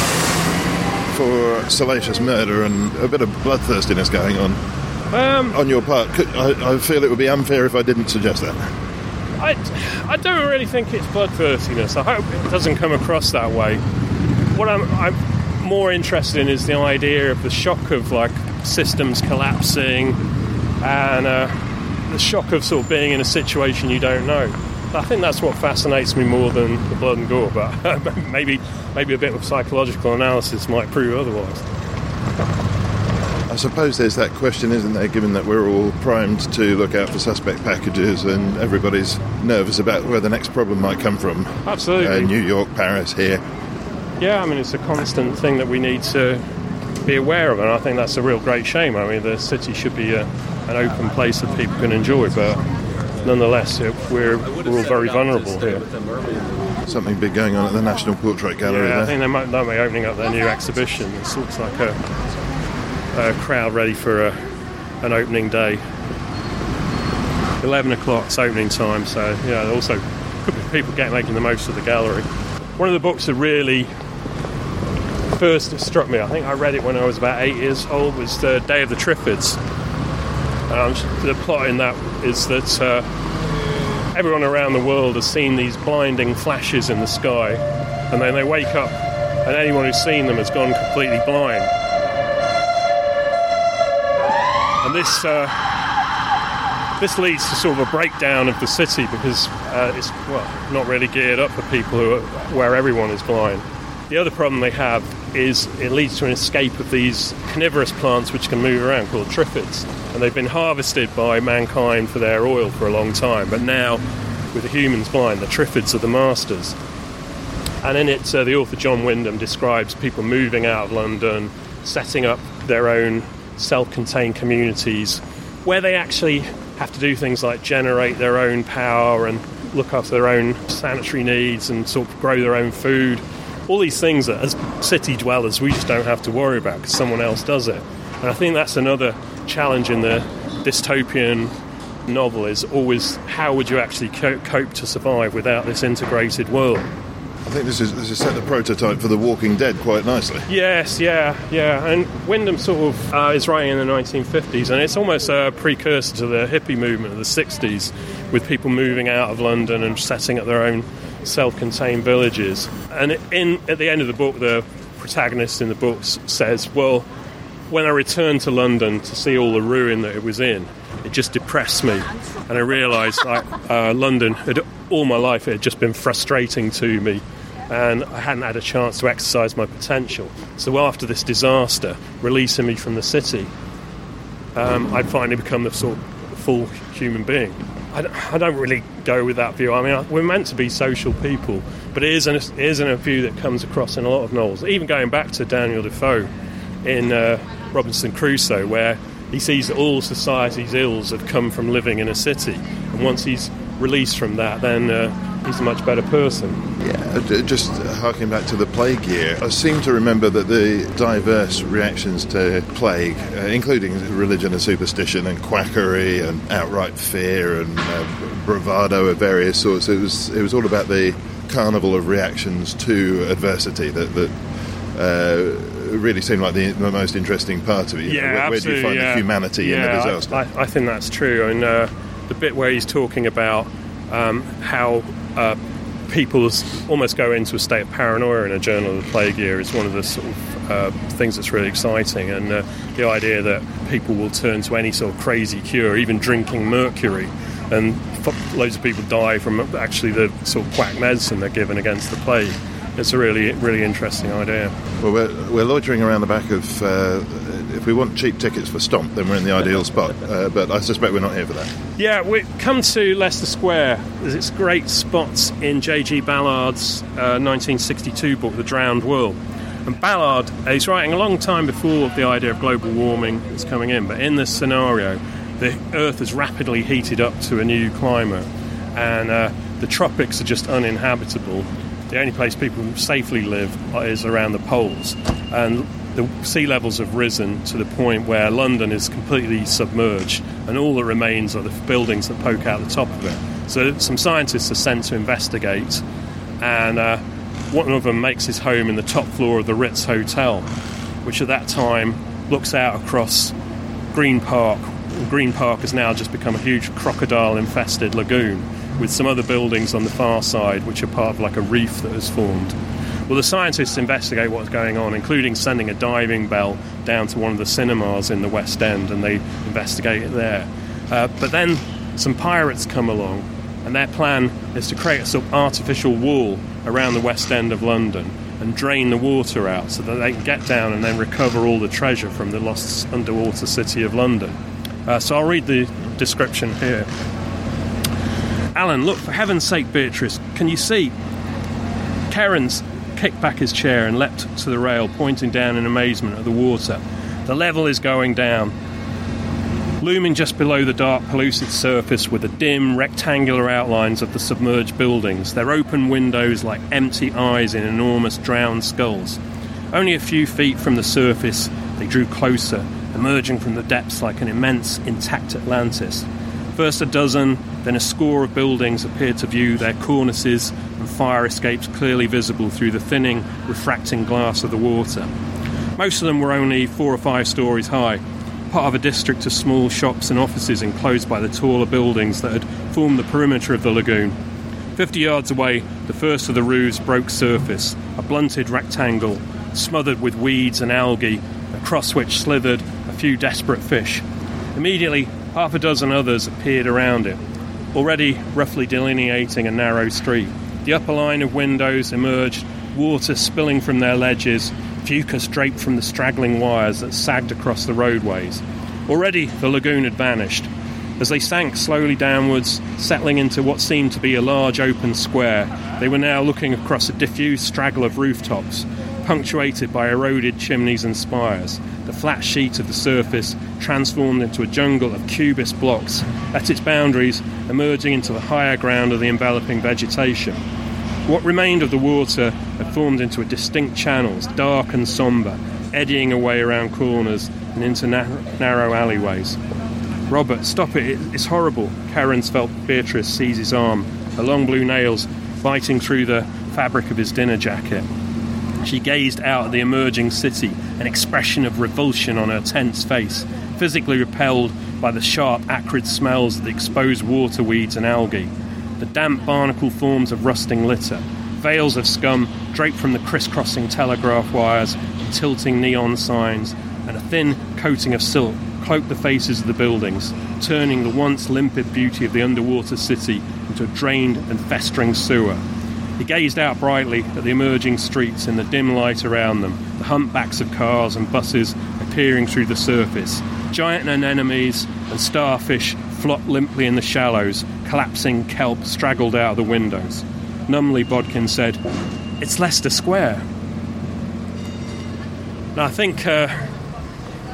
for salacious murder and a bit of bloodthirstiness going on um, on your part. I, I feel it would be unfair if I didn't suggest that. I, I don't really think it's bloodthirstiness. I hope it doesn't come across that way what I'm, I'm more interested in is the idea of the shock of like systems collapsing and uh, the shock of sort of being in a situation you don't know. I think that's what fascinates me more than the blood and gore, but maybe maybe a bit of psychological analysis might prove otherwise. I suppose there's that question, isn't there, given that we're all primed to look out for suspect packages and everybody's nervous about where the next problem might come from. Absolutely. Uh, New York, Paris, here. Yeah, I mean, it's a constant thing that we need to be aware of, and I think that's a real great shame. I mean, the city should be a, an open place that people can enjoy, but nonetheless, it, we're, we're all very vulnerable here. Something big going on at the National Portrait Gallery Yeah, I think they might, they might be opening up their new exhibition. It looks like a, a crowd ready for a, an opening day. 11 o'clock's opening time, so yeah, also could be people getting making the most of the gallery. One of the books that really first struck me, I think I read it when I was about eight years old, was The Day of the Triffids. Um, the plot in that is that uh, everyone around the world has seen these blinding flashes in the sky, and then they wake up, and anyone who's seen them has gone completely blind. And this uh, this leads to sort of a breakdown of the city because uh, it's well not really geared up for people who are, where everyone is blind. The other problem they have is it leads to an escape of these carnivorous plants which can move around called triffids, and they've been harvested by mankind for their oil for a long time. But now, with the humans blind, the triffids are the masters. And in it, uh, the author John Wyndham describes people moving out of London, setting up their own self contained communities where they actually have to do things like generate their own power and look after their own sanitary needs and sort of grow their own food. All these things that, as city dwellers, we just don't have to worry about because someone else does it. And I think that's another challenge in the dystopian novel is always how would you actually co- cope to survive without this integrated world? I think this is this is set the prototype for The Walking Dead quite nicely. Yes, yeah, yeah. And Wyndham sort of uh, is writing in the 1950s, and it's almost a precursor to the hippie movement of the 60s, with people moving out of London and setting up their own self-contained villages. And in at the end of the book, the protagonist in the book says, "Well, when I returned to London to see all the ruin that it was in, it just depressed me, and I realised like uh, London had all my life it had just been frustrating to me." and I hadn't had a chance to exercise my potential. So after this disaster, releasing me from the city, um, I'd finally become the sort of full human being. I don't, I don't really go with that view. I mean, we're meant to be social people, but it isn't, it isn't a view that comes across in a lot of novels. Even going back to Daniel Defoe in uh, Robinson Crusoe, where he sees that all society's ills have come from living in a city, and once he's released from that, then uh, he's a much better person. Yeah, just harking back to the plague year, I seem to remember that the diverse reactions to plague, uh, including religion and superstition and quackery and outright fear and uh, bravado of various sorts, it was it was all about the carnival of reactions to adversity that that. Uh, really seemed like the, the most interesting part of it. you know, Yeah, where, where do you find yeah. the humanity yeah, in the I- disaster? I, I think that's true. And uh, the bit where he's talking about um, how uh, people almost go into a state of paranoia in a journal of the plague year is one of the sort of uh, things that's really exciting. And uh, the idea that people will turn to any sort of crazy cure, even drinking mercury. And loads of people die from actually the sort of quack medicine they're given against the plague. It's a really, really interesting idea. Well, we're, we're loitering around the back of. Uh, if we want cheap tickets for Stomp, then we're in the ideal spot. Uh, but I suspect we're not here for that. Yeah, we come to Leicester Square. There's its great spots in J.G. Ballard's uh, 1962 book, The Drowned World. And Ballard, is writing a long time before the idea of global warming is coming in, but in this scenario, the Earth has rapidly heated up to a new climate, and uh, the tropics are just uninhabitable. The only place people safely live is around the poles, and the sea levels have risen to the point where London is completely submerged, and all that remains are the buildings that poke out the top of it. So, some scientists are sent to investigate, and uh, one of them makes his home in the top floor of the Ritz Hotel, which at that time looks out across Green Park. Green Park has now just become a huge crocodile infested lagoon with some other buildings on the far side which are part of like a reef that has formed. Well, the scientists investigate what's going on, including sending a diving bell down to one of the cinemas in the West End, and they investigate it there. Uh, but then some pirates come along, and their plan is to create a sort of artificial wall around the West End of London and drain the water out so that they can get down and then recover all the treasure from the lost underwater city of London. Uh, so I'll read the description here. Alan, look, for heaven's sake, Beatrice, can you see? Kerans kicked back his chair and leapt to the rail, pointing down in amazement at the water. The level is going down. Looming just below the dark, pellucid surface were the dim, rectangular outlines of the submerged buildings, their open windows like empty eyes in enormous drowned skulls. Only a few feet from the surface, they drew closer, emerging from the depths like an immense, intact Atlantis. First a dozen, then a score of buildings appeared to view, their cornices and fire escapes clearly visible through the thinning, refracting glass of the water. Most of them were only four or five stories high, part of a district of small shops and offices enclosed by the taller buildings that had formed the perimeter of the lagoon. Fifty yards away, the first of the roofs broke surface, a blunted rectangle, smothered with weeds and algae, across which slithered a few desperate fish. Immediately, half a dozen others appeared around it, already roughly delineating a narrow street. The upper line of windows emerged, water spilling from their ledges, fucus draped from the straggling wires that sagged across the roadways. Already the lagoon had vanished. As they sank slowly downwards, settling into what seemed to be a large open square, they were now looking across a diffused straggle of rooftops, punctuated by eroded chimneys and spires. The flat sheet of the surface transformed into a jungle of cubist blocks, at its boundaries emerging into the higher ground of the enveloping vegetation. What remained of the water had formed into distinct channels, dark and sombre, eddying away around corners and into na- narrow alleyways. Robert, stop it, it- it's horrible. Kerans felt Beatrice seize his arm, her long blue nails biting through the fabric of his dinner jacket. She gazed out at the emerging city, an expression of revulsion on her tense face, physically repelled by the sharp, acrid smells of the exposed water weeds and algae, the damp barnacle forms of rusting litter, veils of scum draped from the crisscrossing telegraph wires tilting neon signs, and a thin coating of silk cloaked the faces of the buildings, turning the once limpid beauty of the underwater city into a drained and festering sewer. He gazed out brightly at the emerging streets in the dim light around them, the humpbacks of cars and buses appearing through the surface. Giant anemones and starfish flopped limply in the shallows, collapsing kelp straggled out of the windows. Numbly, Bodkin said, It's Leicester Square. Now, I think uh,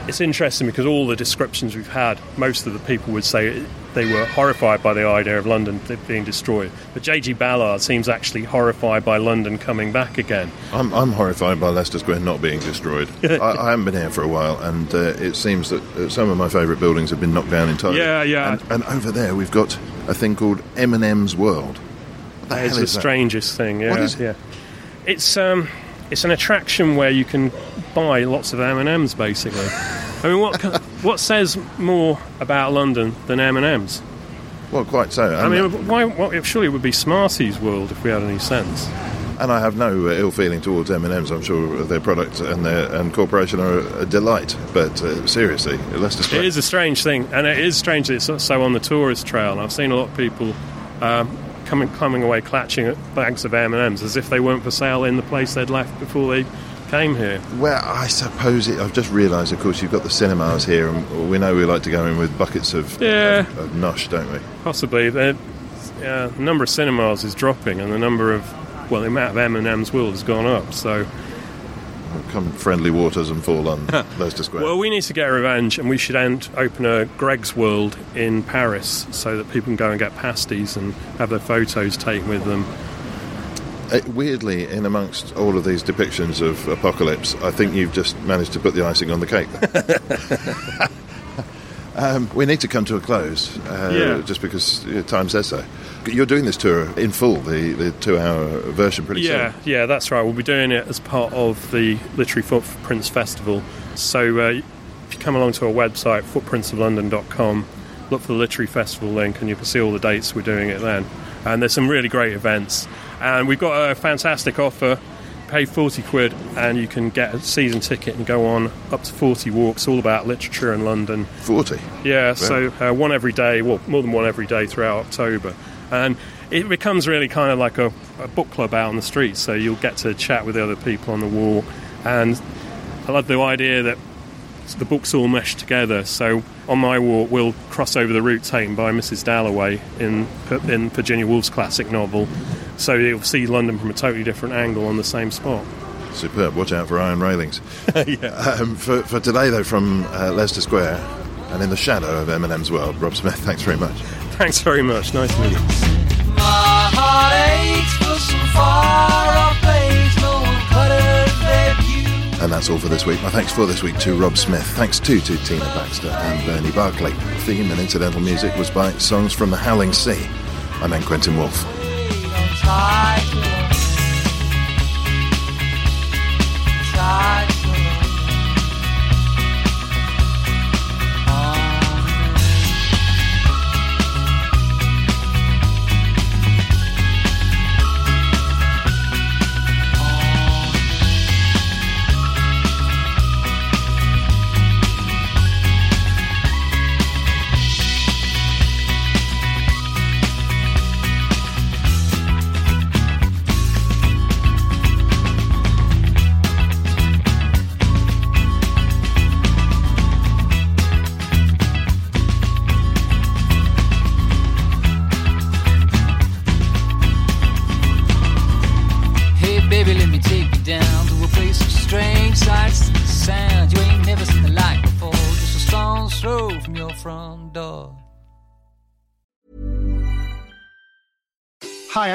it's interesting because all the descriptions we've had, most of the people would say they were horrified by the idea of London being destroyed. But J.G. Ballard seems actually horrified by London coming back again. I'm, I'm horrified by Leicester Square not being destroyed. I, I haven't been here for a while, and uh, it seems that some of my favourite buildings have been knocked down entirely. Yeah, yeah. And, and over there, we've got a thing called M&M's World. What the it's hell the is that? strangest thing. Yeah, What is it? yeah. It's um, it's an attraction where you can buy lots of M and M's. Basically, I mean, what what says more about London than M and M's? Well, quite so. I mean, why? Surely it would be Smarties World if we had any sense. and I have no uh, ill feeling towards M&M's. I'm sure their product and their and corporation are a delight. But uh, seriously, Leicester Square. It is a strange thing, and it is strange that it's so on the tourist trail. And I've seen a lot of people um, coming coming away clutching at bags of M and M's as if they weren't for sale in the place they'd left before they came here. Well, I suppose it, I've just realised, of course, you've got the cinemas here, and we know we like to go in with buckets of, Yeah. of, of nosh, don't we? Possibly. The uh, the number of cinemas is dropping, and the number of well, the amount of M and M's world has gone up. So, Come friendly waters and fall on Leicester Square. well, we need to get revenge, and we should end, open a Greggs World in Paris so that people can go and get pasties and have their photos taken with them. Uh, weirdly, in amongst all of these depictions of apocalypse, I think you've just managed to put the icing on the cake. um, we need to come to a close, uh, Yeah. just because uh, time says so. You're doing this tour in full, the, the two-hour version, pretty Yeah, soon. yeah, that's right. We'll be doing it as part of the Literary Footprints Festival. So uh, if you come along to our website, footprintsoflondon.com, look for the Literary Festival link and you can see all the dates we're doing it then. And there's some really great events. And we've got a fantastic offer. pay 40 quid and you can get a season ticket and go on up to 40 walks all about literature in London. 40? Yeah, so uh, one every day, well, more than one every day throughout October. And it becomes really kind of like a, a book club out on the street, so you'll get to chat with the other people on the wall. And I love the idea that the books all mesh together. So on my walk, we'll cross over the route taken by Mrs. Dalloway in in Virginia Woolf's classic novel. So you'll see London from a totally different angle on the same spot. Superb. Watch out for iron railings. yeah. Um, for, for today, though, from uh, Leicester Square and in the shadow of M&M's world, Rob Smith, thanks very much. Thanks very much. Nice to meet you. And that's all for this week. My thanks for this week to Rob Smith. Thanks too to Tina Baxter and Bernie Barclay. Theme and incidental music was by Songs from the Howling Sea. I'm. Quentin Woolf.